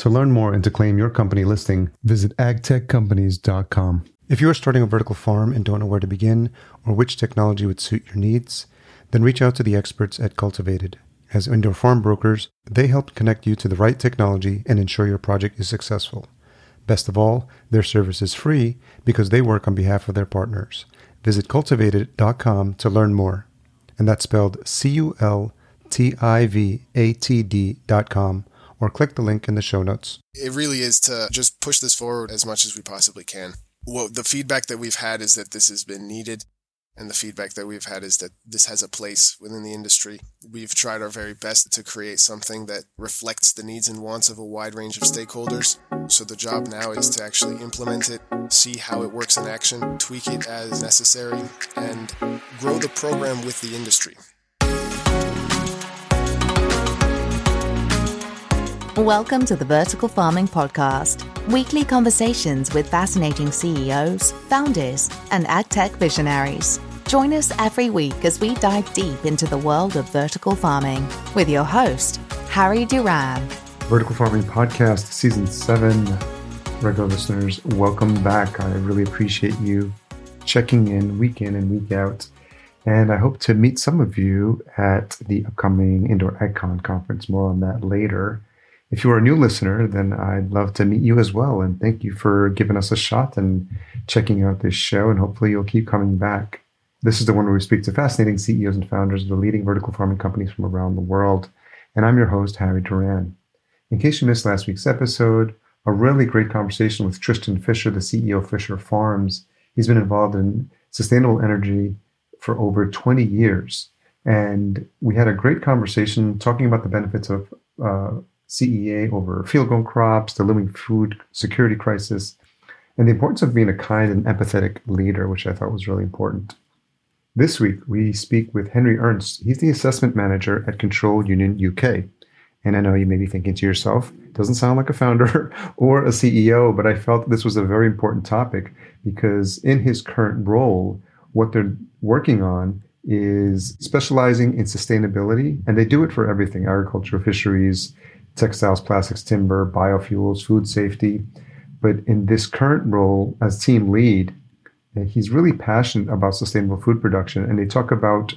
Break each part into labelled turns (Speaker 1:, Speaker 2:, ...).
Speaker 1: To learn more and to claim your company listing, visit agtechcompanies.com. If you are starting a vertical farm and don't know where to begin or which technology would suit your needs, then reach out to the experts at Cultivatd. As indoor farm brokers, they help connect you to the right technology and ensure your project is successful. Best of all, their service is free because they work on behalf of their partners. Visit cultivatd.com to learn more. And that's spelled C U L T I V A T D.com or click the link in the show notes.
Speaker 2: It really is to just push this forward as much as we possibly can. Well, the feedback that we've had is that this has been needed, and the feedback that we've had is that this has a place within the industry. We've tried our very best to create something that reflects the needs and wants of a wide range of stakeholders. So the job now is to actually implement it, see how it works in action, tweak it as necessary, and grow the program with the industry.
Speaker 3: Welcome to the Vertical Farming Podcast, weekly conversations with fascinating CEOs, founders, and ag tech visionaries. Join us every week as we dive deep into the world of vertical farming with your host, Harry Duran.
Speaker 1: Vertical Farming Podcast, Season 7. Regular listeners, welcome back. I really appreciate you checking in week in and week out. And I hope to meet some of you at the upcoming Indoor AgCon conference. More on that later. If you are a new listener, then I'd love to meet you as well. And thank you for giving us a shot and checking out this show. And hopefully you'll keep coming back. This is the one where we speak to fascinating CEOs and founders of the leading vertical farming companies from around the world. And I'm your host, Harry Duran. In case you missed last week's episode, a really great conversation with Tristan Fisher, the CEO of Fisher Farms. He's been involved in sustainable energy for over 20 years. And we had a great conversation talking about the benefits of uh, CEA over field grown crops, the looming food security crisis, and the importance of being a kind and empathetic leader, which I thought was really important. This week, we speak with Henry Ernst. He's the assessment manager at Control Union UK. And I know you may be thinking to yourself, doesn't sound like a founder or a CEO, but I felt this was a very important topic because in his current role, what they're working on is specializing in sustainability, and they do it for everything agriculture, fisheries, textiles, plastics, timber, biofuels, food safety. But in this current role as team lead, uh, he's really passionate about sustainable food production. And they talk about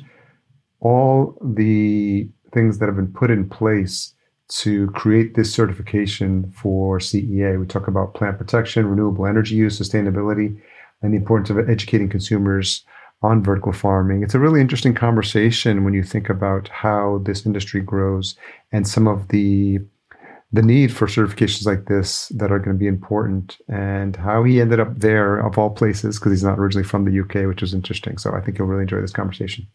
Speaker 1: all the things that have been put in place to create this certification for CEA. We talk about plant protection, renewable energy use, sustainability, and the importance of educating consumers on vertical farming. It's a really interesting conversation when you think about how this industry grows and some of the the need for certifications like this that are going to be important and how he ended up there of all places because he's not originally from the UK, which was interesting. So I think you'll really enjoy this conversation.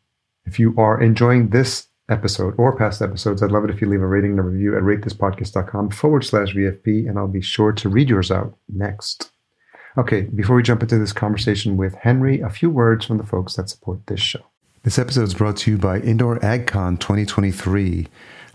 Speaker 1: If you are enjoying this episode or past episodes, I'd love it if you leave a rating and a review at ratethispodcast.com forward slash VFP, and I'll be sure to read yours out next. Okay, before we jump into this conversation with Henry, a few words from the folks that support this show. This episode is brought to you by Indoor AgCon 2023.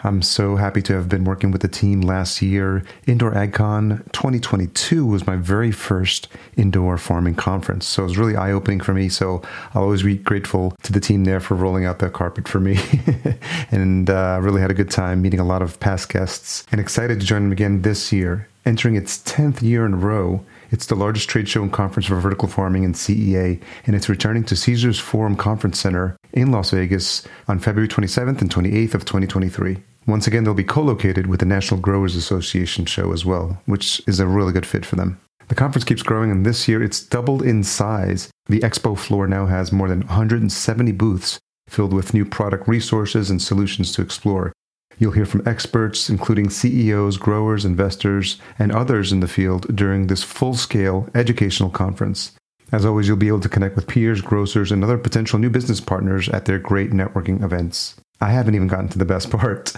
Speaker 1: I'm so happy to have been working with the team last year. Indoor AgCon 2022 was my very first indoor farming conference. So it was really eye opening for me. So I'll always be grateful to the team there for rolling out that carpet for me. and uh, really had a good time meeting a lot of past guests and excited to join them again this year. Entering its 10th year in a row, it's the largest trade show and conference for vertical farming and CEA, and it's returning to Caesars Forum Conference Center in Las Vegas on February 27th and 28th of 2023. Once again, they'll be co located with the National Grocers Association show as well, which is a really good fit for them. The conference keeps growing, and this year it's doubled in size. The expo floor now has more than 170 booths filled with new product resources and solutions to explore. You'll hear from experts, including CEOs, growers, investors, and others in the field during this full scale educational conference. As always, you'll be able to connect with peers, grocers, and other potential new business partners at their great networking events. I haven't even gotten to the best part.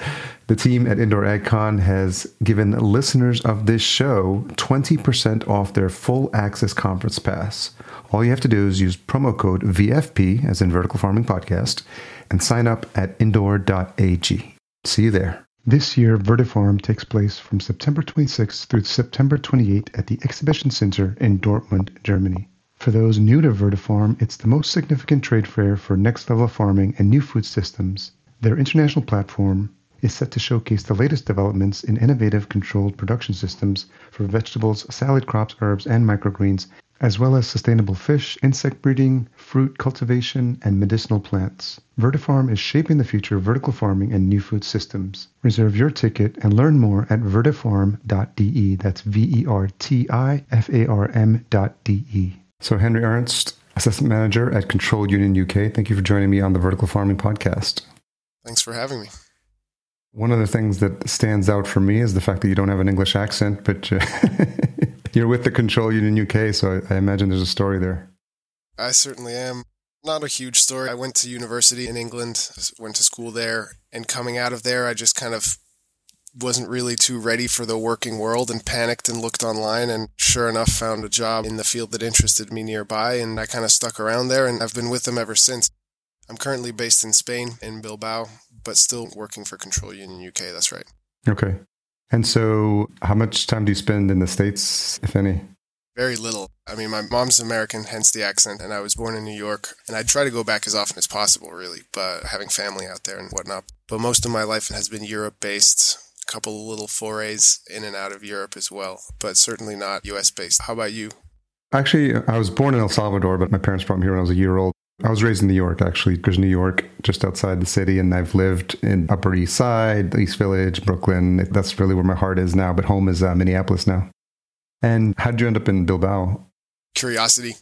Speaker 1: The team at Indoor AgCon has given listeners of this show 20% off their full access conference pass. All you have to do is use promo code VFP, as in Vertical Farming Podcast, and sign up at indoor.ag. See you there. This year, Vertifarm takes place from September 26th through September 28th at the Exhibition Center in Dortmund, Germany. For those new to Vertifarm, it's the most significant trade fair for next level farming and new food systems. Their international platform is set to showcase the latest developments in innovative controlled production systems for vegetables, salad crops, herbs, and microgreens, as well as sustainable fish, insect breeding, fruit cultivation, and medicinal plants. Vertifarm is shaping the future of vertical farming and new food systems. Reserve your ticket and learn more at vertifarm.de. That's V E R T I F A R M.de. So, Henry Ernst, Assistant Manager at Control Union UK, thank you for joining me on the Vertical Farming Podcast.
Speaker 2: Thanks for having me.
Speaker 1: One of the things that stands out for me is the fact that you don't have an English accent, but uh, you're with the Control Union UK, so I imagine there's a story there.
Speaker 2: I certainly am. Not a huge story. I went to university in England, went to school there, and coming out of there, I just kind of wasn't really too ready for the working world and panicked and looked online and sure enough found a job in the field that interested me nearby and I kind of stuck around there and I've been with them ever since. I'm currently based in Spain in Bilbao, but still working for Control Union UK, that's right.
Speaker 1: Okay. And so how much time do you spend in the states if any?
Speaker 2: Very little. I mean, my mom's American, hence the accent, and I was born in New York. And I try to go back as often as possible, really, but having family out there and whatnot. But most of my life has been Europe based, a couple of little forays in and out of Europe as well, but certainly not US based. How about you?
Speaker 1: Actually, I was born in El Salvador, but my parents brought me here when I was a year old. I was raised in New York, actually, because New York, just outside the city, and I've lived in Upper East Side, East Village, Brooklyn. That's really where my heart is now, but home is uh, Minneapolis now. And how did you end up in Bilbao?
Speaker 2: Curiosity.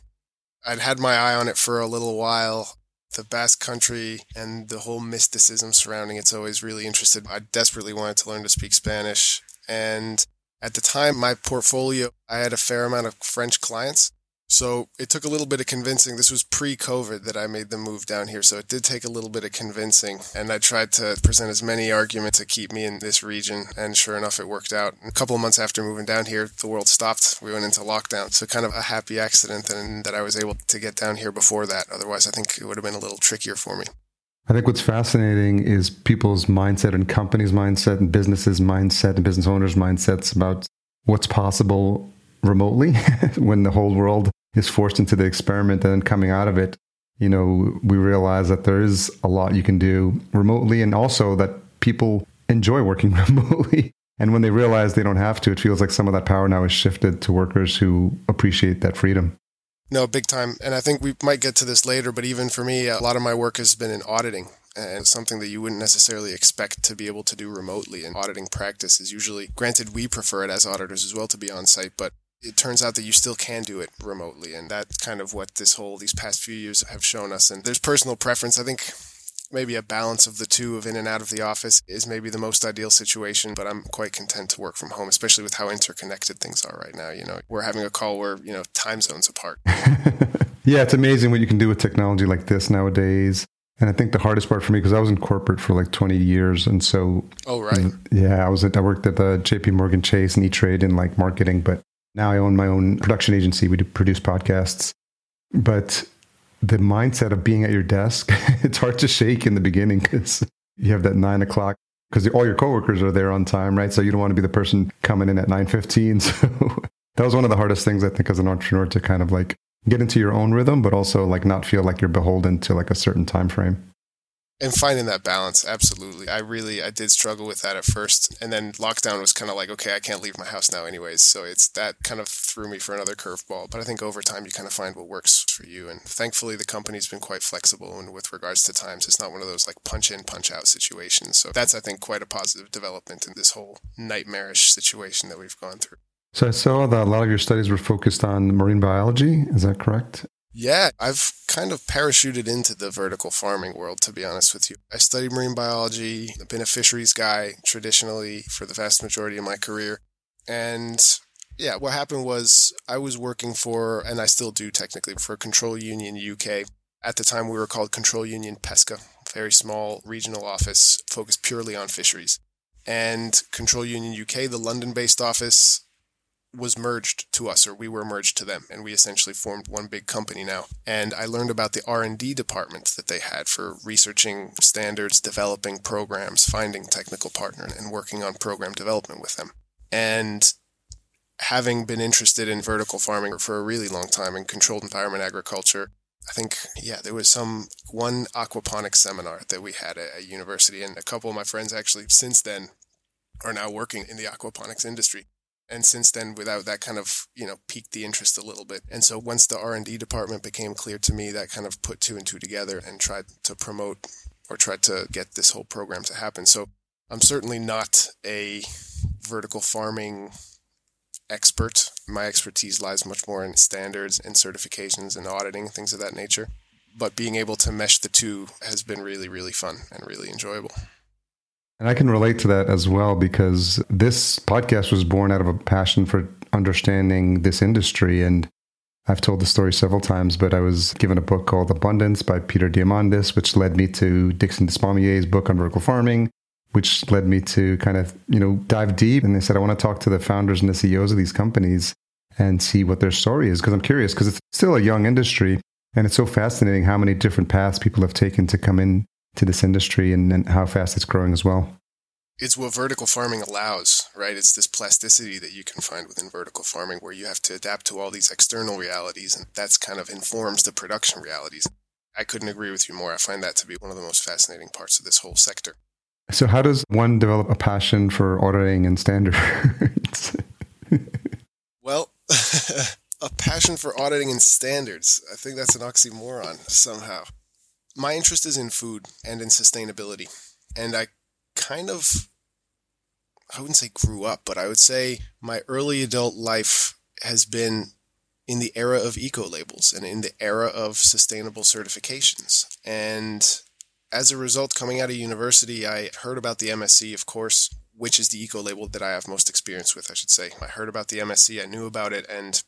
Speaker 2: I'd had my eye on it for a little while the Basque country and the whole mysticism surrounding it's always really interested. I desperately wanted to learn to speak Spanish. And at the time, my portfolio, I had a fair amount of French clients. So it took a little bit of convincing. This was pre COVID that I made the move down here. So it did take a little bit of convincing. And I tried to present as many arguments to keep me in this region. And sure enough, it worked out. A couple of months after moving down here, the world stopped. We went into lockdown. So kind of a happy accident and that I was able to get down here before that. Otherwise, I think it would have been a little trickier for me.
Speaker 1: I think what's fascinating is people's mindset and companies' mindset and businesses' mindset and business owners' mindsets about what's possible remotely when the whole world is forced into the experiment and then coming out of it, you know, we realize that there is a lot you can do remotely and also that people enjoy working remotely. And when they realize they don't have to, it feels like some of that power now is shifted to workers who appreciate that freedom.
Speaker 2: No, big time. And I think we might get to this later, but even for me, a lot of my work has been in auditing and something that you wouldn't necessarily expect to be able to do remotely. And auditing practice is usually, granted, we prefer it as auditors as well to be on site, but it turns out that you still can do it remotely. And that's kind of what this whole, these past few years have shown us. And there's personal preference. I think maybe a balance of the two of in and out of the office is maybe the most ideal situation, but I'm quite content to work from home, especially with how interconnected things are right now. You know, we're having a call where, you know, time zones apart.
Speaker 1: yeah, it's amazing what you can do with technology like this nowadays. And I think the hardest part for me, because I was in corporate for like 20 years. And so,
Speaker 2: oh, right.
Speaker 1: Yeah, I was at, I worked at the JP Morgan Chase and E Trade in like marketing, but now I own my own production agency. We do produce podcasts. But the mindset of being at your desk, it's hard to shake in the beginning because you have that nine o'clock because all your coworkers are there on time, right? So you don't want to be the person coming in at 9:15. So that was one of the hardest things I think as an entrepreneur to kind of like get into your own rhythm, but also like not feel like you're beholden to like a certain time frame
Speaker 2: and finding that balance absolutely i really i did struggle with that at first and then lockdown was kind of like okay i can't leave my house now anyways so it's that kind of threw me for another curveball but i think over time you kind of find what works for you and thankfully the company's been quite flexible and with regards to times it's not one of those like punch in punch out situations so that's i think quite a positive development in this whole nightmarish situation that we've gone through
Speaker 1: So I saw that a lot of your studies were focused on marine biology. Is that correct?
Speaker 2: Yeah, I've kind of parachuted into the vertical farming world, to be honest with you. I studied marine biology, I've been a fisheries guy traditionally for the vast majority of my career. And yeah, what happened was I was working for, and I still do technically, for Control Union UK. At the time, we were called Control Union Pesca, very small regional office focused purely on fisheries. And Control Union UK, the London based office, was merged to us or we were merged to them and we essentially formed one big company now. And i learned about the r&d department that they had for researching standards developing programs finding technical partner and working on program development with them. And having been interested in vertical farming for a really long time and controlled environment agriculture I think, yeah, there was some one aquaponics seminar that we had at a university, and a couple of my friends actually since then are now working in the aquaponics industry and since then without that kind of you know piqued the interest a little bit. And so once the r&d department became clear to me that kind of put two and two together and tried to promote or tried to get this whole program to happen. So i'm certainly not a vertical farming expert. My expertise lies much more in standards and certifications and auditing things of that nature. But being able to mesh the two has been really really fun and really enjoyable
Speaker 1: and I can relate to that as well because this podcast was born out of a passion for understanding this industry. And I've told the story several times, but I was given a book called Abundance by Peter Diamandis, which led me to Dickson Despommier's book on vertical farming, which led me to kind of, you know, dive deep. And they said, I want to talk to the founders and the CEOs of these companies and see what their story is because I'm curious because it's still a young industry. And it's so fascinating how many different paths people have taken to come in to this industry and, and how fast it's growing as well.
Speaker 2: It's what vertical farming allows, right? It's this plasticity that you can find within vertical farming where you have to adapt to all these external realities, and that's kind of informs the production realities. I couldn't agree with you more. I find that to be one of the most fascinating parts of this whole sector.
Speaker 1: So, how does one develop a passion for auditing and standards?
Speaker 2: well, a passion for auditing and standards. I think that's an oxymoron somehow my interest is in food and in sustainability. And I kind of, I wouldn't say grew up, but I would say my early adult life has been in the era of eco labels and in the era of sustainable certifications. And as a result, coming out of university, I heard about the MSC, of course, which is the eco label that I have most experience with, I should say. I heard about the MSC, I knew about it, and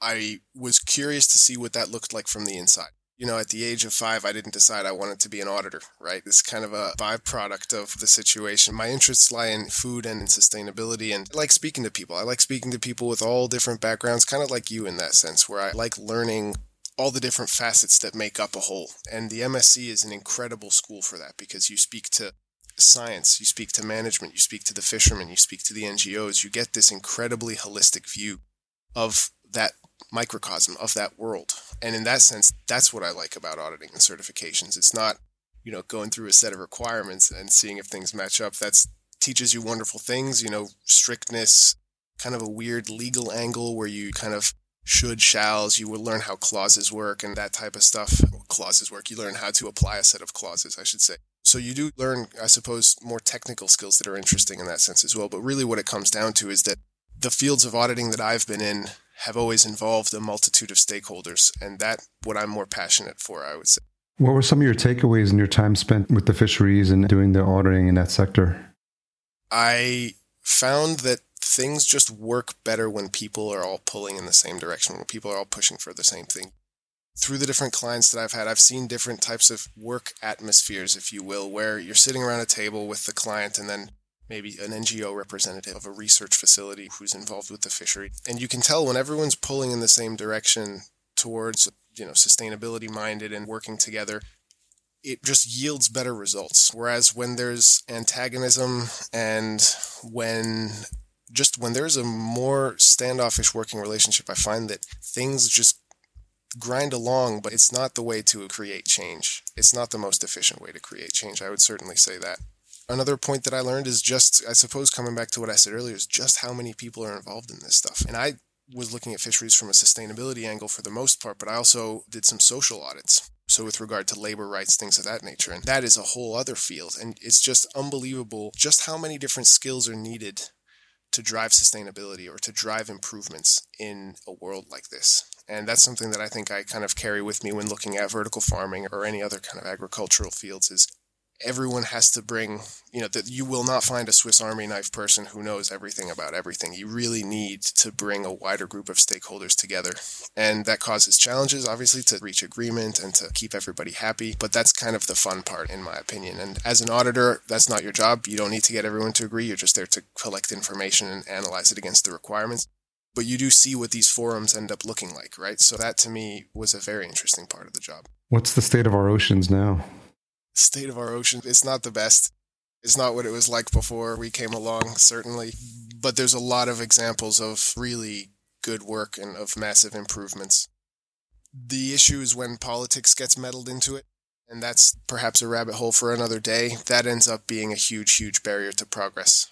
Speaker 2: I was curious to see what that looked like from the inside you know, at the age of five, I didn't decide I wanted to be an auditor, right? It's kind of a byproduct of the situation. My interests lie in food and in sustainability, and I like speaking to people. I like speaking to people with all different backgrounds, kind of like you in that sense, where I like learning all the different facets that make up a whole. And the MSC is an incredible school for that because you speak to science, you speak to management, you speak to the fishermen, you speak to the NGOs, you get this incredibly holistic view of that microcosm of that world. And in that sense, that's what I like about auditing and certifications. It's not, you know, going through a set of requirements and seeing if things match up. That's teaches you wonderful things, you know, strictness, kind of a weird legal angle where you kind of should, shalls, you will learn how clauses work and that type of stuff. Clauses work. You learn how to apply a set of clauses, I should say. So you do learn, I suppose, more technical skills that are interesting in that sense as well. But really what it comes down to is that the fields of auditing that I've been in have always involved a multitude of stakeholders, and that what I'm more passionate for, I would say.
Speaker 1: What were some of your takeaways in your time spent with the fisheries and doing the auditing in that sector?
Speaker 2: I found that things just work better when people are all pulling in the same direction, when people are all pushing for the same thing. Through the different clients that I've had, I've seen different types of work atmospheres, if you will, where you're sitting around a table with the client and then maybe an NGO representative of a research facility who's involved with the fishery. And you can tell when everyone's pulling in the same direction towards, you know, sustainability minded and working together, it just yields better results. Whereas when there's antagonism and when just when there's a more standoffish working relationship, I find that things just grind along, but it's not the way to create change. It's not the most efficient way to create change. I would certainly say that another point that I learned is just, I suppose, coming back to what I said earlier, is just how many people are involved in this stuff. And I was looking at fisheries from a sustainability angle for the most part, but I also did some social audits. So, with regard to labor rights, things of that nature. And that is a whole other field. And it's just unbelievable just how many different skills are needed to drive sustainability or to drive improvements in a world like this. And that's something that I think I kind of carry with me when looking at vertical farming or any other kind of agricultural fields is everyone has to bring, you know, that you will not find a Swiss Army knife person who knows everything about everything. You really need to bring a wider group of stakeholders together. And that causes challenges, obviously, to reach agreement and to keep everybody happy. But that's kind of the fun part, in my opinion. And as an auditor, that's not your job. You don't need to get everyone to agree. You're just there to collect information and analyze it against the requirements. But you do see what these forums end up looking like, right? So that to me was a very interesting part of the job.
Speaker 1: What's the state of our oceans now?
Speaker 2: State of our ocean. It's not the best. It's not what it was like before we came along, certainly. But there's a lot of examples of really good work and of massive improvements. The issue is when politics gets meddled into it, and that's perhaps a rabbit hole for another day. That ends up being a huge, huge barrier to progress.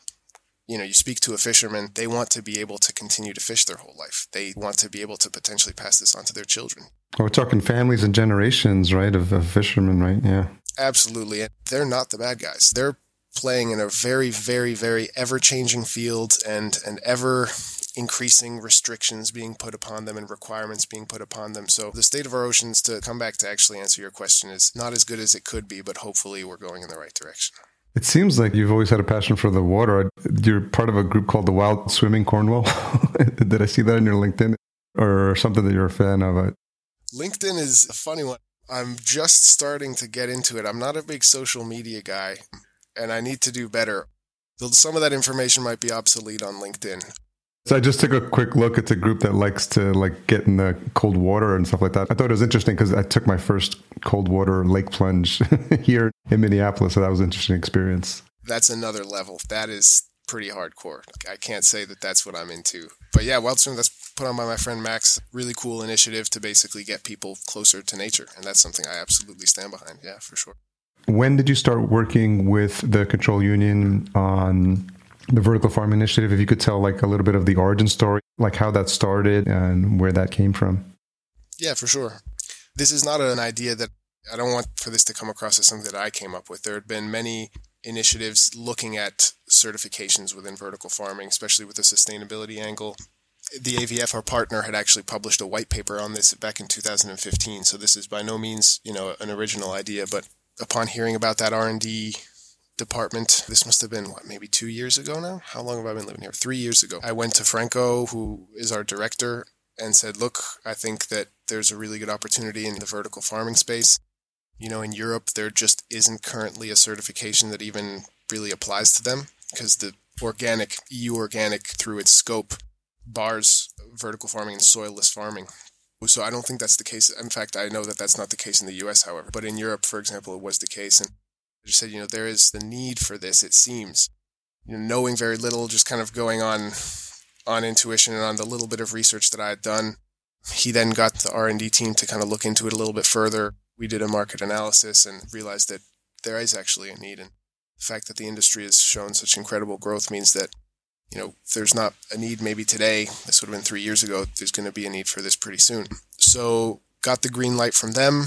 Speaker 2: You know, you speak to a fisherman, they want to be able to continue to fish their whole life. They want to be able to potentially pass this on to their children.
Speaker 1: we're talking families and generations, right, of, of fishermen, right? Yeah.
Speaker 2: Absolutely. And they're not the bad guys. They're playing in a very, very, very ever changing field and an ever increasing restrictions being put upon them and requirements being put upon them. So the state of our oceans, to come back to actually answer your question, is not as good as it could be, but hopefully we're going in the right direction.
Speaker 1: It seems like you've always had a passion for the water. You're part of a group called the Wild Swimming Cornwall. Did I see that on your LinkedIn or something that you're a fan of?
Speaker 2: LinkedIn is a funny one. I'm just starting to get into it. I'm not a big social media guy, and I need to do better. Some of that information might be obsolete on LinkedIn.
Speaker 1: So I just took a quick look. It's a group that likes to like get in the cold water and stuff like that. I thought it was interesting because I took my first cold water lake plunge here in Minneapolis, so that was an interesting experience.
Speaker 2: That's another level. That is pretty hardcore. I can't say that that's what I'm into. But yeah, Wild Swim, that's put on by my friend Max. Really cool initiative to basically get people closer to nature. And that's something I absolutely stand behind. Yeah, for sure.
Speaker 1: When did you start working with the Control Union on the vertical farm initiative? If you could tell like a little bit of the origin story, like how that started and where that came from.
Speaker 2: Yeah, for sure. This is not an idea that I don't want for this to come across as something that I came up with. There had been many initiatives looking at certifications within vertical farming, especially with the sustainability angle. The AVF, our partner, had actually published a white paper on this back in 2015. So this is by no means, you know, an original idea. But upon hearing about that R&D department, this must have been what, maybe two years ago now. How long have I been living here? Three years ago. I went to Franco, who is our director, and said, "Look, I think that there's a really good opportunity in the vertical farming space. You know, in Europe, there just isn't currently a certification that even really applies to them because the organic, EU organic, through its scope, bars vertical farming and soilless farming. So I don't think that's the case. In fact, I know that that's not the case in the US, however. But in Europe, for example, it was the case. And I just said, you know, there is the need for this, it seems. You know, knowing very little, just kind of going on on intuition and on the little bit of research that I had done. He then got the R&D team to kind of look into it a little bit further we did a market analysis and realized that there is actually a need. And the fact that the industry has shown such incredible growth means that, you know, there's not a need maybe today, this would have been three years ago, there's going to be a need for this pretty soon. So got the green light from them.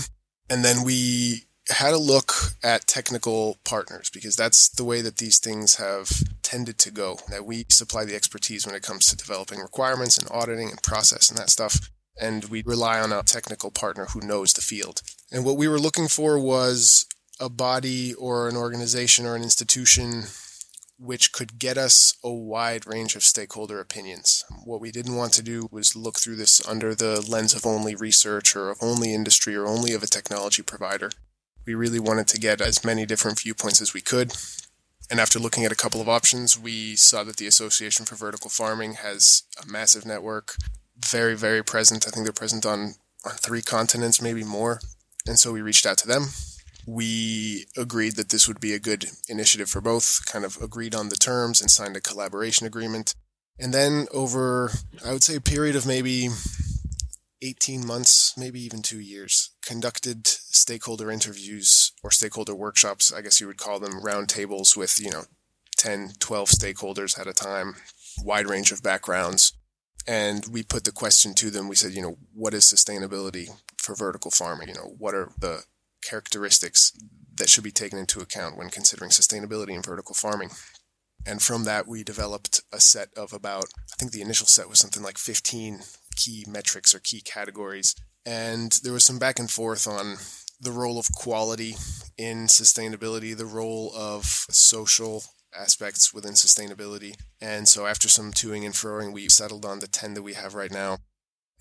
Speaker 2: And then we had a look at technical partners because that's the way that these things have tended to go. That we supply the expertise when it comes to developing requirements and auditing and process and that stuff. And we rely on a technical partner who knows the field. And what we were looking for was a body or an organization or an institution which could get us a wide range of stakeholder opinions. What we didn't want to do was look through this under the lens of only research or of only industry or only of a technology provider. We really wanted to get as many different viewpoints as we could. And after looking at a couple of options, we saw that the Association for Vertical Farming has a massive network, very, very present. I think they're present on, on three continents, maybe more. And so we reached out to them. We agreed that this would be a good initiative for both, kind of agreed on the terms and signed a collaboration agreement. And then over, I would say, a period of maybe 18 months, maybe even two years, conducted stakeholder interviews or stakeholder workshops, I guess you would call them roundtables with, you know, 10, 12 stakeholders at a time, wide range of backgrounds. And we put the question to them. We said, you know, what is sustainability? for vertical farming? You know, what are the characteristics that should be taken into account when considering sustainability in vertical farming? And from that, we developed a set of about, I think the initial set was something like 15 key metrics or key categories. And there was some back and forth on the role of quality in sustainability, the role of social aspects within sustainability. And so after some toing and froing, we settled on the 10 that we have right now.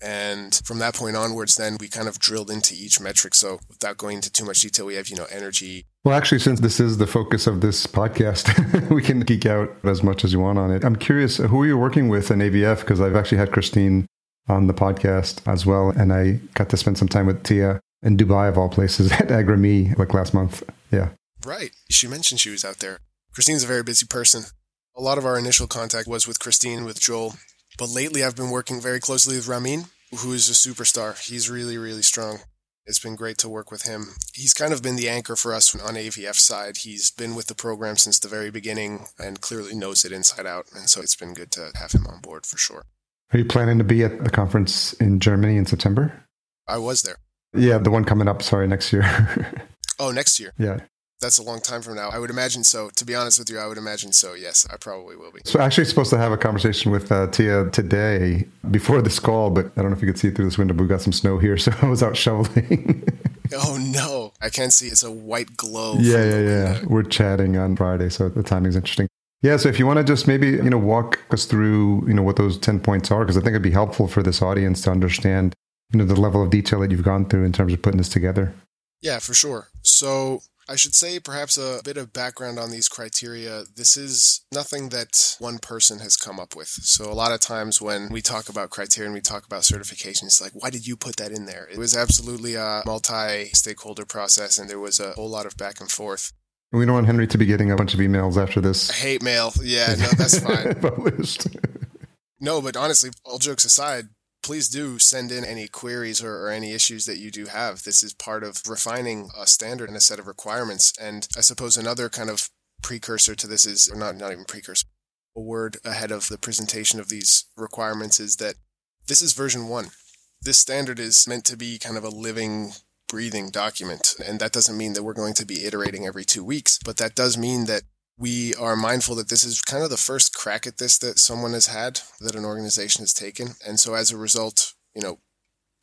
Speaker 2: And from that point onwards, then we kind of drilled into each metric. So without going into too much detail, we have, you know, energy.
Speaker 1: Well, actually, since this is the focus of this podcast, we can geek out as much as you want on it. I'm curious, who are you working with in AVF? Because I've actually had Christine on the podcast as well. And I got to spend some time with Tia in Dubai, of all places, at AgraME like last month. Yeah.
Speaker 2: Right. She mentioned she was out there. Christine's a very busy person. A lot of our initial contact was with Christine, with Joel. But lately, I've been working very closely with Ramin, who is a superstar. He's really, really strong. It's been great to work with him. He's kind of been the anchor for us on AVF side. He's been with the program since the very beginning and clearly knows it inside out. And so it's been good to have him on board for sure.
Speaker 1: Are you planning to be at the conference in Germany in September?
Speaker 2: I was there.
Speaker 1: Yeah, the one coming up, sorry, next year.
Speaker 2: oh, next year.
Speaker 1: Yeah.
Speaker 2: That's a long time from now. I would imagine so. To be honest with you, I would imagine so. Yes, I probably will be.
Speaker 1: So, actually, supposed to have a conversation with uh, Tia today before this call, but I don't know if you could see through this window. But we got some snow here, so I was out shoveling.
Speaker 2: oh no, I can't see. It's a white glow.
Speaker 1: Yeah, yeah, yeah. We're chatting on Friday, so the timing's interesting. Yeah, so if you want to just maybe you know walk us through you know what those ten points are, because I think it'd be helpful for this audience to understand you know the level of detail that you've gone through in terms of putting this together.
Speaker 2: Yeah, for sure. So I should say perhaps a bit of background on these criteria. This is nothing that one person has come up with. So a lot of times when we talk about criteria and we talk about certifications, like, why did you put that in there? It was absolutely a multi stakeholder process and there was a whole lot of back and forth.
Speaker 1: We don't want Henry to be getting a bunch of emails after this.
Speaker 2: I hate mail. Yeah, no, that's fine. Published. no, but honestly, all jokes aside, please do send in any queries or, or, any issues that you do have. This is part of refining a standard and a set of requirements. And I suppose another kind of precursor to this is, or not, not even precursor, a word ahead of the presentation of these requirements is that this is version one. This standard is meant to be kind of a living, breathing document. And that doesn't mean that we're going to be iterating every two weeks, but that does mean that we are mindful that this is kind of the first crack at this that someone has had, that an organization has taken. And so as a result, you know,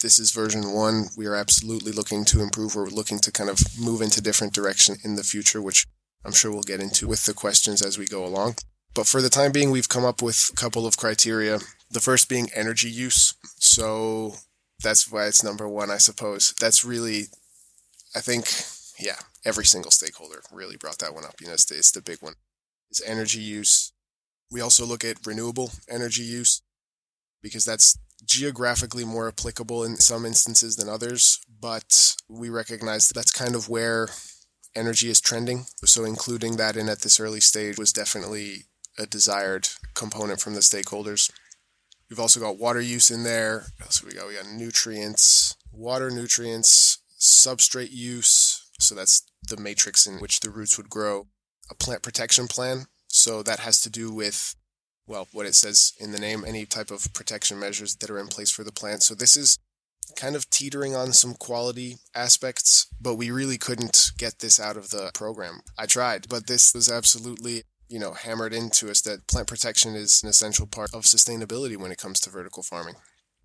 Speaker 2: this is version one. We are absolutely looking to improve. We're looking to kind of move into different direction in the future, which I'm sure we'll get into with the questions as we go along. But for the time being, we've come up with a couple of criteria. The first being energy use. So that's why it's number one, I suppose. That's really, I think, yeah, every single stakeholder really brought that one up. You know, it's the, it's the big one. Is energy use. We also look at renewable energy use because that's geographically more applicable in some instances than others, but we recognize that that's kind of where energy is trending. So including that in at this early stage was definitely a desired component from the stakeholders. We've also got water use in there. What else we got? We got nutrients, water nutrients, substrate use, so that's the matrix in which the roots would grow. A plant protection plan. So that has to do with, well, what it says in the name, any type of protection measures that are in place for the plant. So this is kind of teetering on some quality aspects, but we really couldn't get this out of the program. I tried, but this was absolutely, you know, hammered into us that plant protection is an essential part of sustainability when it comes to vertical farming.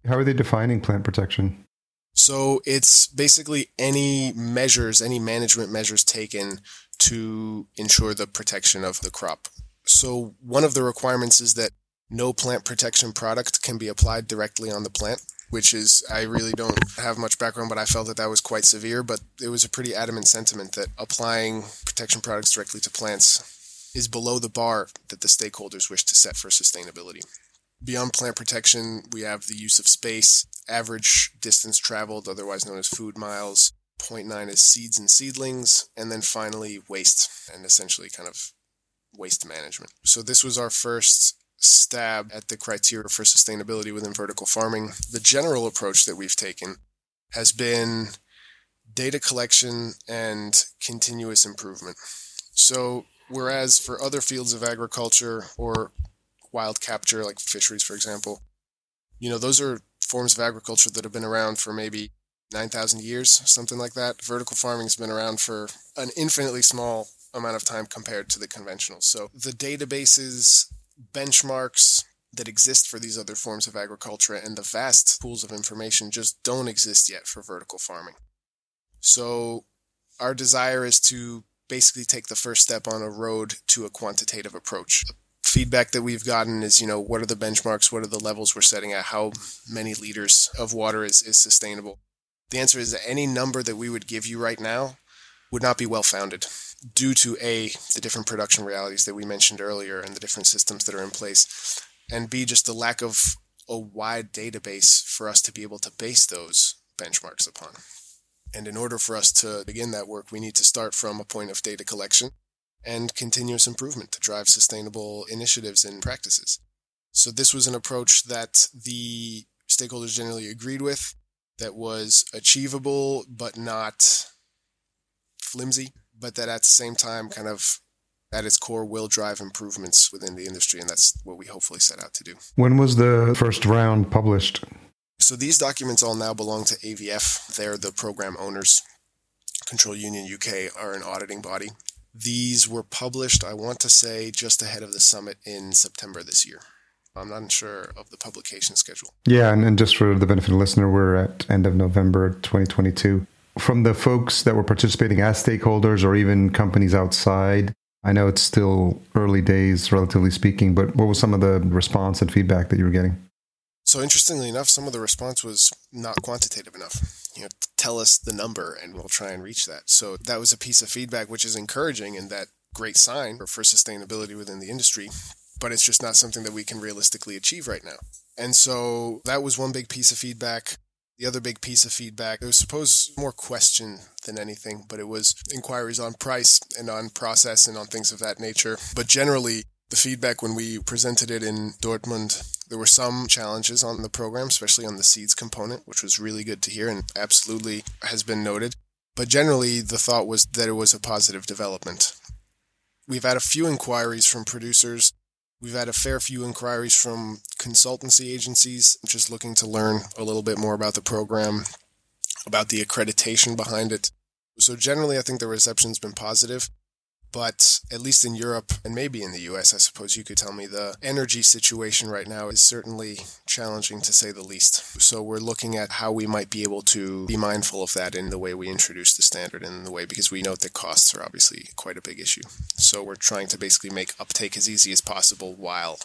Speaker 1: How are they defining plant protection?
Speaker 2: So it's basically any measures, any management measures taken to ensure the protection of the crop. So one of the requirements is that no plant protection product can be applied directly on the plant, which is, I really don't have much background, but I felt that that was quite severe. But it was a pretty adamant sentiment that applying protection products directly to plants is below the bar that the stakeholders wish to set for sustainability. Beyond plant protection, we have the use of space, average distance traveled, otherwise known as food miles. 0.9 is seeds and seedlings, and then finally waste and essentially kind of waste management. So this was our first stab at the criteria for sustainability within vertical farming. The general approach that we've taken has been data collection and continuous improvement. So whereas for other fields of agriculture or wild capture, like fisheries, for example. You know, those are forms of agriculture that have been around for maybe 9,000 years, something like that. Vertical farming has been around for an infinitely small amount of time compared to the conventional. So the databases, benchmarks that exist for these other forms of agriculture and the vast pools of information just don't exist yet for vertical farming. So our desire is to basically take the first step on a road to a quantitative approach. Feedback that we've gotten is, you know, what are the benchmarks? What are the levels we're setting at? How many liters of water is, is sustainable? The answer is that any number that we would give you right now would not be well founded due to A, the different production realities that we mentioned earlier and the different systems that are in place, and B, just the lack of a wide database for us to be able to base those benchmarks upon. And in order for us to begin that work, we need to start from a point of data collection and continuous improvement to drive sustainable initiatives and practices. So this was an approach that the stakeholders generally agreed with, that was achievable but not flimsy, but that at the same time kind of at its core will drive improvements within the industry and that's what we hopefully set out to do.
Speaker 1: When was the first round published?
Speaker 2: So these documents all now belong to AVF. They're the program owners. Control Union UK are an auditing body. These were published, I want to say, just ahead of the summit in September this year. I'm not sure of the publication schedule.
Speaker 1: Yeah, and, and just for the benefit of the listener, we're at end of November 2022. From the folks that were participating as stakeholders or even companies outside, I know it's still early days, relatively speaking, but what was some of the response and feedback that you were getting?
Speaker 2: So interestingly enough, some of the response was not quantitative enough. You know, tell us the number and we'll try and reach that. So that was a piece of feedback which is encouraging and that great sign for sustainability within the industry, but it's just not something that we can realistically achieve right now. And so that was one big piece of feedback. The other big piece of feedback, it was suppose more question than anything, but it was inquiries on price and on process and on things of that nature. But generally, the feedback when we presented it in Dortmund there were some challenges on the program, especially on the seeds component, which was really good to hear and absolutely has been noted. But generally, the thought was that it was a positive development. We've had a few inquiries from producers. We've had a fair few inquiries from consultancy agencies just looking to learn a little bit more about the program, about the accreditation behind it. So, generally, I think the reception's been positive. But at least in Europe and maybe in the US, I suppose you could tell me the energy situation right now is certainly challenging to say the least. So we're looking at how we might be able to be mindful of that in the way we introduce the standard and in the way because we note that costs are obviously quite a big issue. So we're trying to basically make uptake as easy as possible while,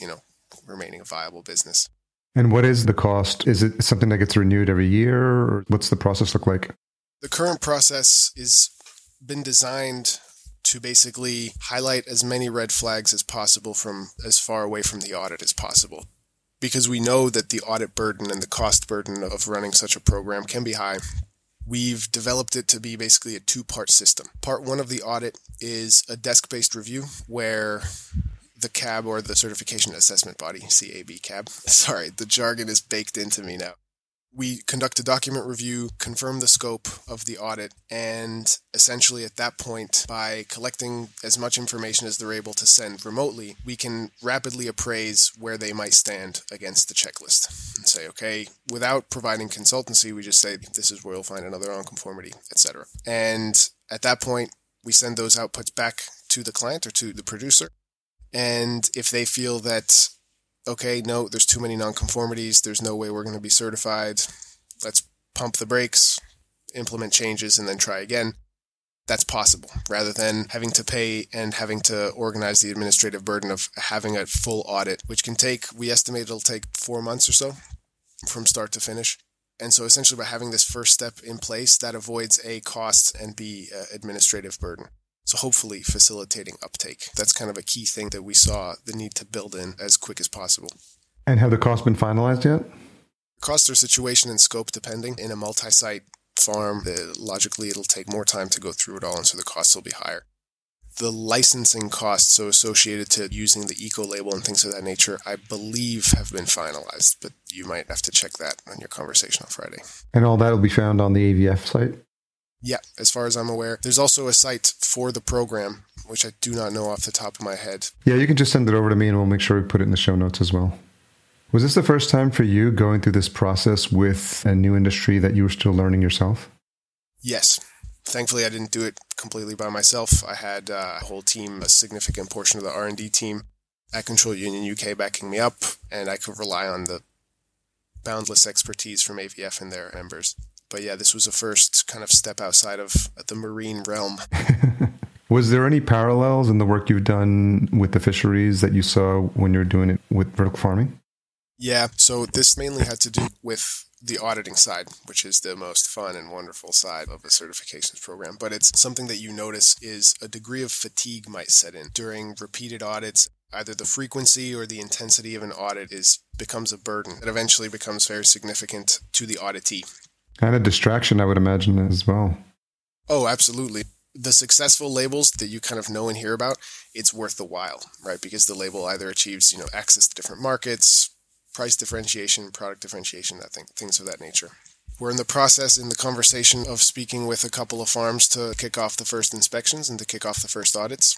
Speaker 2: you know, remaining a viable business.
Speaker 1: And what is the cost? Is it something that gets renewed every year or what's the process look like?
Speaker 2: The current process is been designed to basically highlight as many red flags as possible from as far away from the audit as possible. Because we know that the audit burden and the cost burden of running such a program can be high. We've developed it to be basically a two part system. Part one of the audit is a desk based review where the CAB or the Certification Assessment Body, CAB CAB, sorry, the jargon is baked into me now we conduct a document review, confirm the scope of the audit, and essentially at that point, by collecting as much information as they're able to send remotely, we can rapidly appraise where they might stand against the checklist and say, okay, without providing consultancy, we just say this is where you'll find another nonconformity, etc. And at that point, we send those outputs back to the client or to the producer. And if they feel that okay, no, there's too many nonconformities. There's no way we're going to be certified. Let's pump the brakes, implement changes, and then try again. That's possible rather than having to pay and having to organize the administrative burden of having a full audit, which can take, we estimate it'll take four months or so from start to finish. And so essentially by having this first step in place, that avoids A, cost, and B, uh, administrative burden. So hopefully facilitating uptake. That's kind of a key thing that we saw the need to build in as quick as possible.
Speaker 1: And have the costs been finalized yet?
Speaker 2: Costs are situation and scope depending. In a multi-site farm, logically it'll take more time to go through it all, and so the costs will be higher. The licensing costs, so associated to using the eco label and things of that nature, I believe have been finalized, but you might have to check that on your conversation on Friday.
Speaker 1: And all that will be found on the AVF site?
Speaker 2: Yeah, as far as I'm aware. There's also a site for the program, which I do not know off the top of my head.
Speaker 1: Yeah, you can just send it over to me and we'll make sure we put it in the show notes as well. Was this the first time for you going through this process with a new industry that you were still learning yourself?
Speaker 2: Yes. Thankfully, I didn't do it completely by myself. I had uh, a whole team, a significant portion of the R&D team at Control Union UK backing me up, and I could rely on the boundless expertise from AVF and their members. But yeah, this was the first kind of step outside of the marine realm.
Speaker 1: was there any parallels in the work you've done with the fisheries that you saw when you were doing it with vertical farming?
Speaker 2: Yeah, so this mainly had to do with the auditing side, which is the most fun and wonderful side of a certifications program. But it's something that you notice is a degree of fatigue might set in during repeated audits. Either the frequency or the intensity of an audit is becomes a burden. It eventually becomes very significant to the auditee.
Speaker 1: And a distraction, I would imagine, as well.
Speaker 2: Oh, absolutely. The successful labels that you kind of know and hear about, it's worth the while, right? Because the label either achieves, you know, access to different markets, price differentiation, product differentiation, that thing, things of that nature. We're in the process in the conversation of speaking with a couple of farms to kick off the first inspections and to kick off the first audits.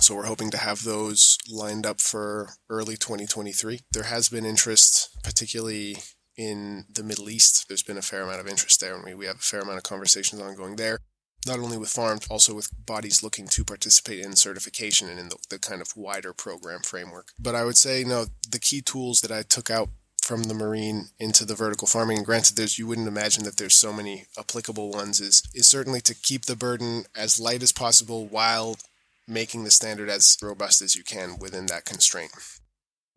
Speaker 2: So we're hoping to have those lined up for early 2023. There has been interest, particularly in the Middle East. There's been a fair amount of interest there, and we, we have a fair amount of conversations ongoing there not only with farms, also with bodies looking to participate in certification and in the, the kind of wider program framework. But I would say, no, the key tools that I took out from the marine into the vertical farming and granted there's you wouldn't imagine that there's so many applicable ones is is certainly to keep the burden as light as possible while making the standard as robust as you can within that constraint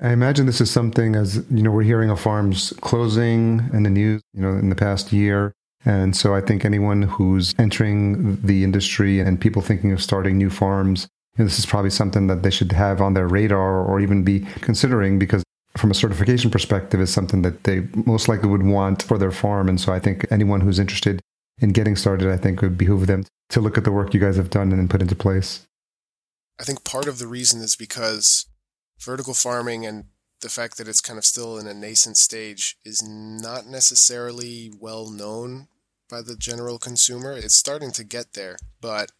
Speaker 1: I imagine this is something as you know we're hearing of farms closing in the news you know in the past year and so I think anyone who's entering the industry and people thinking of starting new farms, you know, this is probably something that they should have on their radar or even be considering because from a certification perspective is something that they most likely would want for their farm. And so I think anyone who's interested in getting started, I think would behoove them to look at the work you guys have done and then put into place.
Speaker 2: I think part of the reason is because vertical farming and the fact that it's kind of still in a nascent stage is not necessarily well known by the general consumer. It's starting to get there, but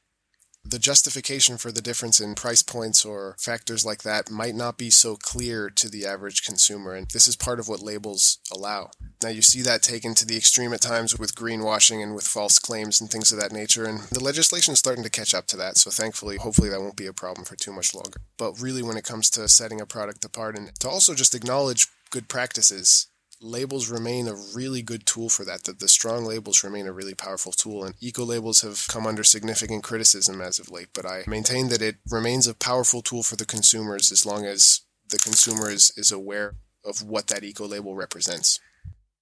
Speaker 2: the justification for the difference in price points or factors like that might not be so clear to the average consumer. And this is part of what labels allow. Now, you see that taken to the extreme at times with greenwashing and with false claims and things of that nature. And the legislation is starting to catch up to that. So, thankfully, hopefully, that won't be a problem for too much longer. But really, when it comes to setting a product apart and to also just acknowledge good practices labels remain a really good tool for that. That the strong labels remain a really powerful tool, and eco labels have come under significant criticism as of late. But I maintain that it remains a powerful tool for the consumers as long as the consumer is, is aware of what that eco label represents.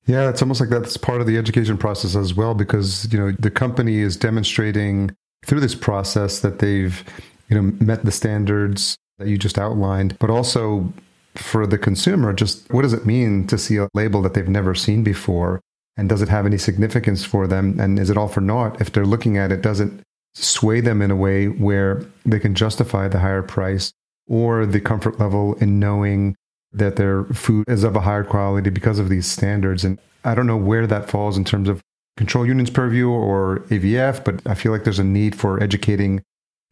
Speaker 1: Yeah, it's almost like that's part of the education process as well, because you know the company is demonstrating through this process that they've you know met the standards that you just outlined, but also for the consumer, just what does it mean to see a label that they've never seen before? And does it have any significance for them? And is it all for naught if they're looking at it? Does it sway them in a way where they can justify the higher price or the comfort level in knowing that their food is of a higher quality because of these standards? And I don't know where that falls in terms of control union's purview or AVF, but I feel like there's a need for educating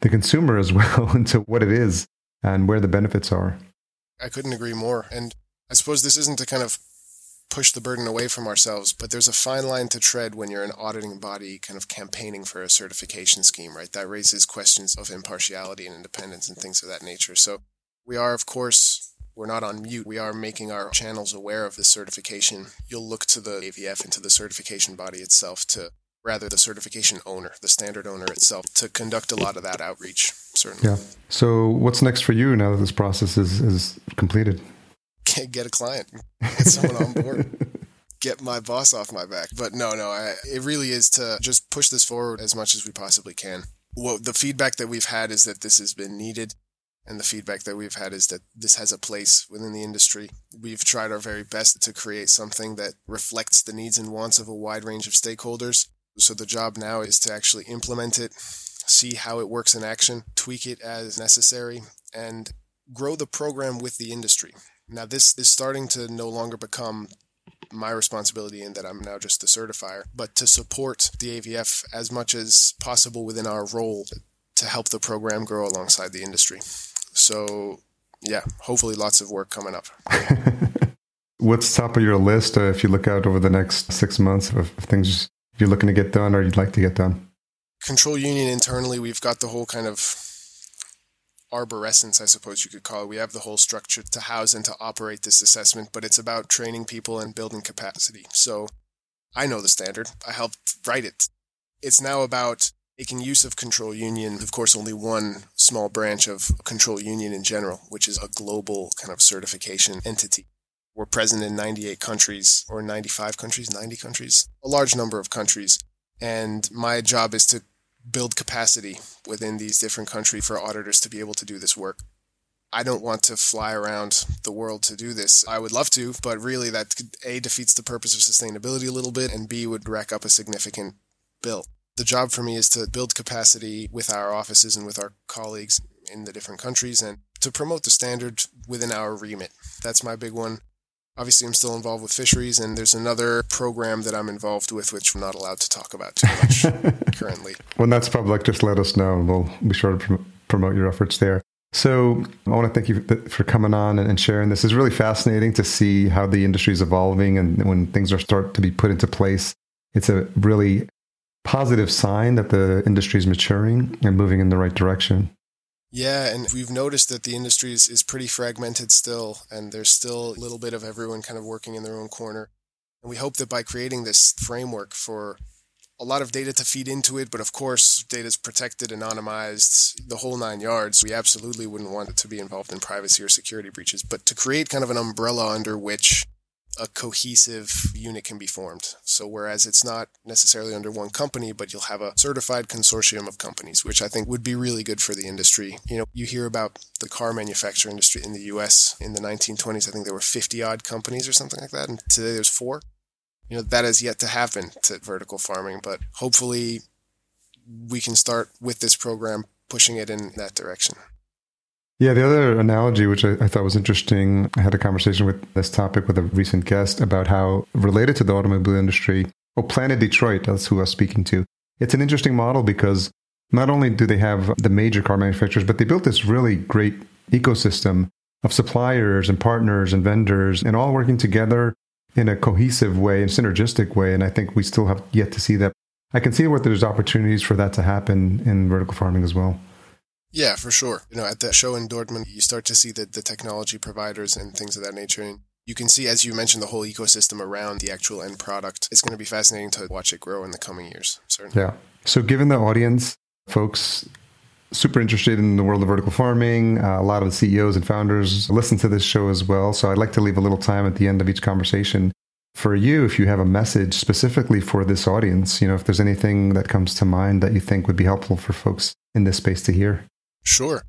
Speaker 1: the consumer as well into what it is and where the benefits are.
Speaker 2: I couldn't agree more. And I suppose this isn't to kind of push the burden away from ourselves, but there's a fine line to tread when you're an auditing body kind of campaigning for a certification scheme, right? That raises questions of impartiality and independence and things of that nature. So we are, of course, we're not on mute. We are making our channels aware of this certification. You'll look to the AVF and to the certification body itself to rather the certification owner, the standard owner itself, to conduct a lot of that outreach. Certainly.
Speaker 1: Yeah. So, what's next for you now that this process is is completed?
Speaker 2: Get a client, get someone on board. Get my boss off my back. But no, no, I, it really is to just push this forward as much as we possibly can. Well, the feedback that we've had is that this has been needed and the feedback that we've had is that this has a place within the industry. We've tried our very best to create something that reflects the needs and wants of a wide range of stakeholders so the job now is to actually implement it, see how it works in action, tweak it as necessary, and grow the program with the industry. Now, this is starting to no longer become my responsibility in that I'm now just the certifier, but to support the AVF as much as possible within our role to help the program grow alongside the industry. So, yeah, hopefully lots of work coming up.
Speaker 1: What's top of your list uh, if you look out over the next six months of things you're looking to get done or you'd like to get done?
Speaker 2: Control Union internally, we've got the whole kind of arborescence, I suppose you could call it. We have the whole structure to house and to operate this assessment, but it's about training people and building capacity. So I know the standard. I helped write it. It's now about making use of Control Union. Of course, only one small branch of Control Union in general, which is a global kind of certification entity. We're present in 98 countries or 95 countries, 90 countries, a large number of countries. And my job is to build capacity within these different countries for auditors to be able to do this work. I don't want to fly around the world to do this. I would love to, but really that A defeats the purpose of sustainability a little bit and B would rack up a significant bill. The job for me is to build capacity with our offices and with our colleagues in the different countries and to promote the standard within our remit. That's my big one. Obviously, I'm still involved with fisheries, and there's another program that I'm involved with, which I'm not allowed to talk about too much currently.
Speaker 1: When that's public, just let us know, and we'll be sure to promote your efforts there. So, I want to thank you for coming on and sharing this. It's really fascinating to see how the industry is evolving, and when things are start to be put into place, it's a really positive sign that the industry is maturing and moving in the right direction.
Speaker 2: Yeah, and we've noticed that the industry is, is pretty fragmented still, and there's still a little bit of everyone kind of working in their own corner. And we hope that by creating this framework for a lot of data to feed into it, but of course, data is protected, anonymized, the whole nine yards. We absolutely wouldn't want it to be involved in privacy or security breaches, but to create kind of an umbrella under which a cohesive unit can be formed. So whereas it's not necessarily under one company, but you'll have a certified consortium of companies, which I think would be really good for the industry. You know, you hear about the car manufacturing industry in the US in the 1920s, I think there were 50 odd companies or something like that. And today there's four. You know, that has yet to happen to vertical farming, but hopefully we can start with this program pushing it in that direction.
Speaker 1: Yeah, the other analogy, which I, I, thought was interesting, I had a conversation with this topic with a recent guest about how related to the automobile industry, oh, Planet Detroit, that's who I was speaking to. It's an interesting model because not only do they have the major car manufacturers, but they built this really great ecosystem of suppliers and partners and vendors and all working together in a cohesive way and synergistic way. And I think we still have yet to see that. I can see where there's opportunities for that to happen in vertical farming as well.
Speaker 2: Yeah, for sure. You know, at that show in Dortmund, you start to see the, the technology providers and things of that nature. And you can see, as you mentioned, the whole ecosystem around the actual end product. It's going to be fascinating to watch it grow in the coming years, certainly.
Speaker 1: Yeah. So, given the audience, folks super interested in the world of vertical farming, uh, a lot of the CEOs and founders listen to this show as well. So, I'd like to leave a little time at the end of each conversation for you if you have a message specifically for this audience you know if there's anything that comes to mind that you think would be helpful for folks in this space to hear
Speaker 2: Sure.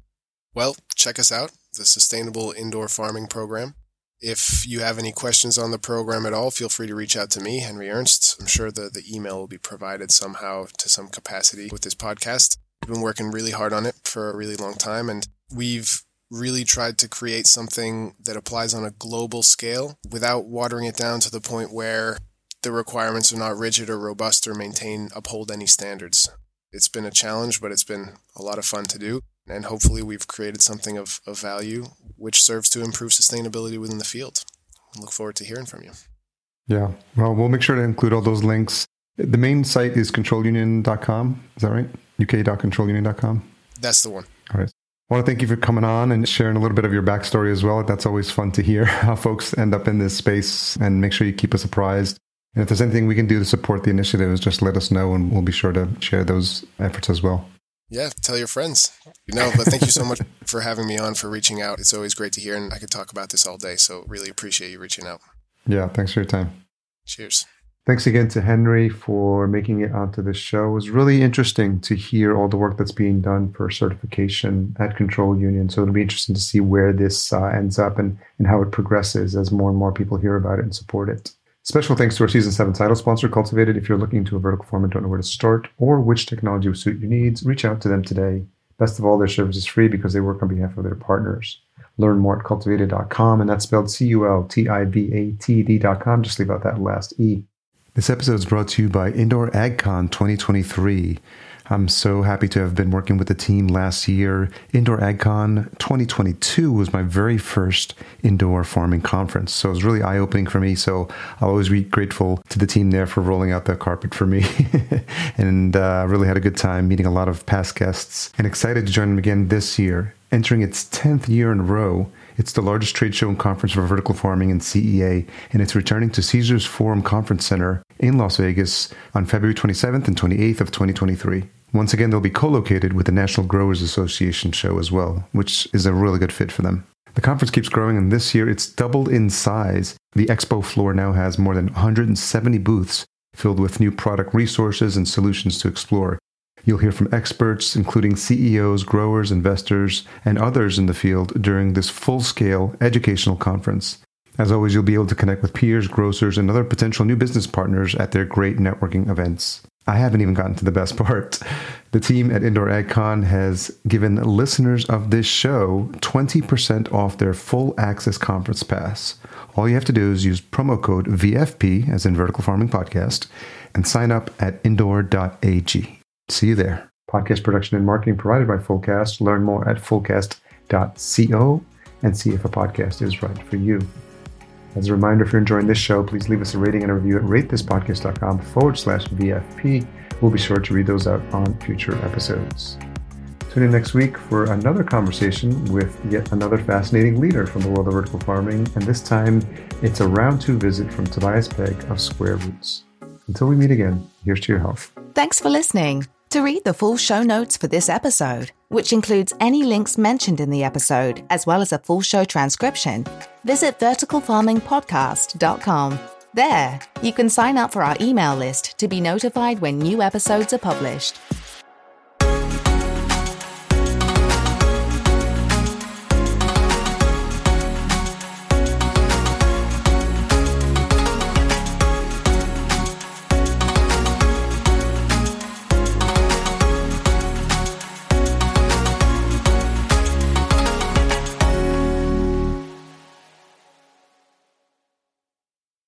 Speaker 2: Well, check us out, the Sustainable Indoor Farming Program. If you have any questions on the program at all, feel free to reach out to me, Henry Ernst. I'm sure the, the email will be provided somehow to some capacity with this podcast. We've been working really hard on it for a really long time, and we've really tried to create something that applies on a global scale without watering it down to the point where the requirements are not rigid or robust or maintain, uphold any standards. It's been a challenge, but it's been a lot of fun to do and hopefully we've created something of, of value which serves to improve sustainability within the field. I look forward to hearing from you.
Speaker 1: Yeah. Well, we'll make sure to include all those links. The main site is controlunion.com. Is that right? uk.controlunion.com?
Speaker 2: That's the one.
Speaker 1: All right. I want to thank you for coming on and sharing a little bit of your backstory as well. That's always fun to hear how folks end up in this space and make sure you keep us apprised. And if there's anything we can do to support the initiatives, just let us know and we'll be sure to share those efforts as well.
Speaker 2: Yeah, tell your friends. No, but thank you so much for having me on, for reaching out. It's always great to hear, and I could talk about this all day. So, really appreciate you reaching out.
Speaker 1: Yeah, thanks for your time.
Speaker 2: Cheers.
Speaker 1: Thanks again to Henry for making it onto this show. It was really interesting to hear all the work that's being done for certification at Control Union. So it'll be interesting to see where this uh, ends up and, and how it progresses as more and more people hear about it and support it. Special thanks to our season seven title sponsor, Cultivatd. If you're looking to a vertical farm and don't know where to start or which technology will suit your needs, reach out to them today. Best of all, their service is free because they work on behalf of their partners. Learn more at cultivatd.com, and that's spelled C U L T I V A T D.com. Just leave out that last E. This episode is brought to you by Indoor AgCon 2023. I'm so happy to have been working with the team last year. Indoor AgCon 2022 was my very first indoor farming conference. So it was really eye opening for me. So I'll always be grateful to the team there for rolling out the carpet for me. and uh, really had a good time meeting a lot of past guests and excited to join them again this year. Entering its 10th year in a row, it's the largest trade show and conference for vertical farming and CEA, and it's returning to Caesars Forum Conference Center in Las Vegas on February 27th and 28th of 2023. Once again, they'll be co-located with the National Grocers Association show as well, which is a really good fit for them. The conference keeps growing, and this year it's doubled in size. The expo floor now has more than 170 booths filled with new product resources and solutions to explore. You'll hear from experts, including CEOs, growers, investors, and others in the field during this full scale educational conference. As always, you'll be able to connect with peers, grocers, and other potential new business partners at their great networking events. I haven't even gotten to the best part. The team at Indoor AgCon has given listeners of this show 20% off their full access conference pass. All you have to do is use promo code VFP, as in Vertical Farming Podcast, and sign up at indoor.ag. See you there. Podcast production and marketing provided by Fullcast. Learn more at fullcast.co and see if a podcast is right for you. As a reminder, if you're enjoying this show, please leave us a rating and a review at ratethispodcast.com forward slash VFP. We'll be sure to read those out on future episodes. Tune in next week for another conversation with yet another fascinating leader from the world of vertical farming, and this time it's a round two visit from Tobias Pegg of Square Roots. Until we meet again, here's to your health.
Speaker 3: Thanks for listening. To read the full show notes for this episode, which includes any links mentioned in the episode, as well as a full show transcription, visit verticalfarmingpodcast.com. There, you can sign up for our email list to be notified when new episodes are published.